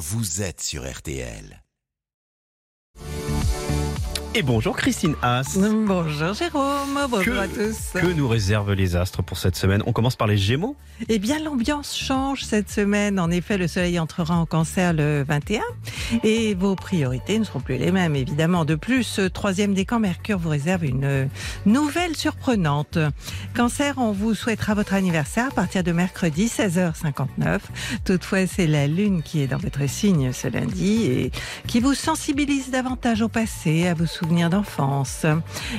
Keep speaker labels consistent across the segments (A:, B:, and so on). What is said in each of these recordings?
A: vous êtes sur RTL.
B: Et bonjour Christine Haas.
C: Bonjour Jérôme, bonjour
B: Que-
C: à tous.
B: Que nous réservent les astres pour cette semaine? On commence par les Gémeaux?
C: Eh bien, l'ambiance change cette semaine. En effet, le soleil entrera en cancer le 21 et vos priorités ne seront plus les mêmes, évidemment. De plus, troisième décan, Mercure vous réserve une nouvelle surprenante. Cancer, on vous souhaitera votre anniversaire à partir de mercredi 16h59. Toutefois, c'est la Lune qui est dans votre signe ce lundi et qui vous sensibilise davantage au passé, à vos souvenirs d'enfance.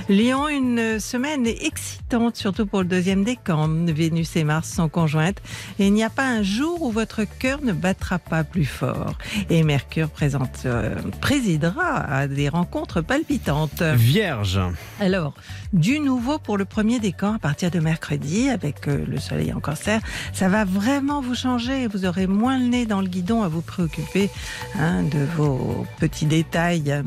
C: Lion, une semaine excitante, surtout pour le deuxième décan. Vénus et Mars sont conjointes et il n'y a pas un jour où votre cœur ne battra pas plus fort. Et Mercure présente, euh, présidera à des rencontres palpitantes.
B: Vierge.
C: Alors, du nouveau pour le premier décan à partir de mercredi avec euh, le soleil en cancer, ça va vraiment vous changer. Vous aurez moins le nez dans le guidon à vous préoccuper hein, de vos petits détails.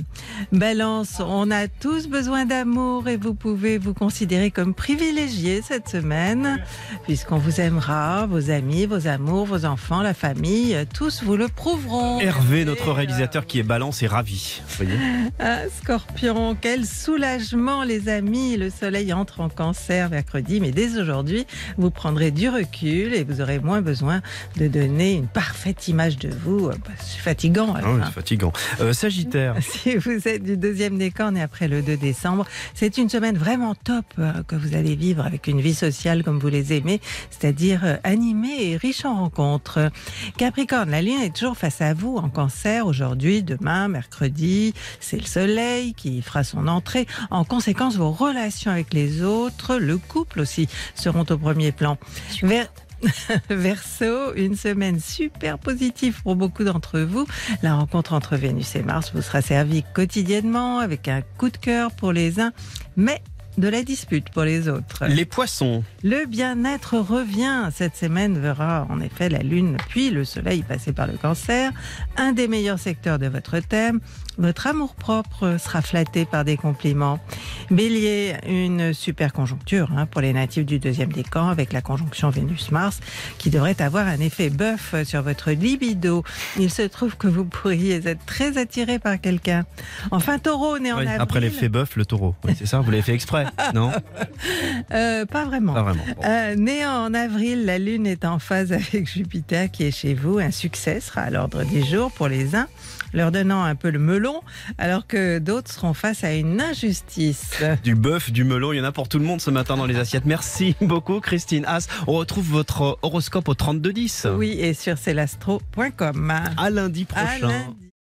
C: Balance, on a tous besoin d'amour et vous pouvez vous considérer comme privilégié cette semaine puisqu'on vous aimera, vos amis, vos amours, vos enfants, la famille, tous vous le prouveront.
B: Hervé, notre réalisateur qui est balance, est ravi. Voyez
C: Ah, scorpion, quel soulagement les amis. Le soleil entre en cancer mercredi, mais dès aujourd'hui, vous prendrez du recul et vous aurez moins besoin de donner une parfaite image de vous. Bah, C'est fatigant.
B: Ah oui,
C: hein.
B: fatigant. Euh, sagittaire.
C: Si vous êtes du deuxième décan et après le 2 décembre, c'est une semaine vraiment top euh, que vous allez vivre avec une vie sociale comme vous les aimez, c'est-à-dire euh, animée et riche en rencontres. Capricorne, la lune est toujours face à vous en cancer aujourd'hui, demain, mercredi. C'est le soleil qui fera son entrée. En conséquence, vos relations avec les autres, le couple aussi, seront au premier plan. Verseau, une semaine super positive pour beaucoup d'entre vous. La rencontre entre Vénus et Mars vous sera servie quotidiennement avec un coup de cœur pour les uns, mais de la dispute pour les autres.
B: Les poissons.
C: Le bien-être revient. Cette semaine verra en effet la Lune puis le Soleil passer par le cancer. Un des meilleurs secteurs de votre thème. Votre amour-propre sera flatté par des compliments. Bélier, une super conjoncture hein, pour les natifs du deuxième décan avec la conjonction Vénus-Mars qui devrait avoir un effet bœuf sur votre libido. Il se trouve que vous pourriez être très attiré par quelqu'un. Enfin, taureau, né en
B: Oui,
C: avril.
B: après l'effet bœuf, le taureau. Oui, c'est ça Vous l'avez fait exprès Non
C: Euh, pas vraiment.
B: Pas vraiment. Bon.
C: Euh, né en avril, la Lune est en phase avec Jupiter qui est chez vous. Un succès sera à l'ordre du jour pour les uns, leur donnant un peu le melon, alors que d'autres seront face à une injustice.
B: Du bœuf, du melon, il y en a pour tout le monde ce matin dans les assiettes. Merci beaucoup Christine Haas. On retrouve votre horoscope au 3210.
C: Oui, et sur celastro.com.
B: À lundi
C: À
B: prochain.
C: lundi.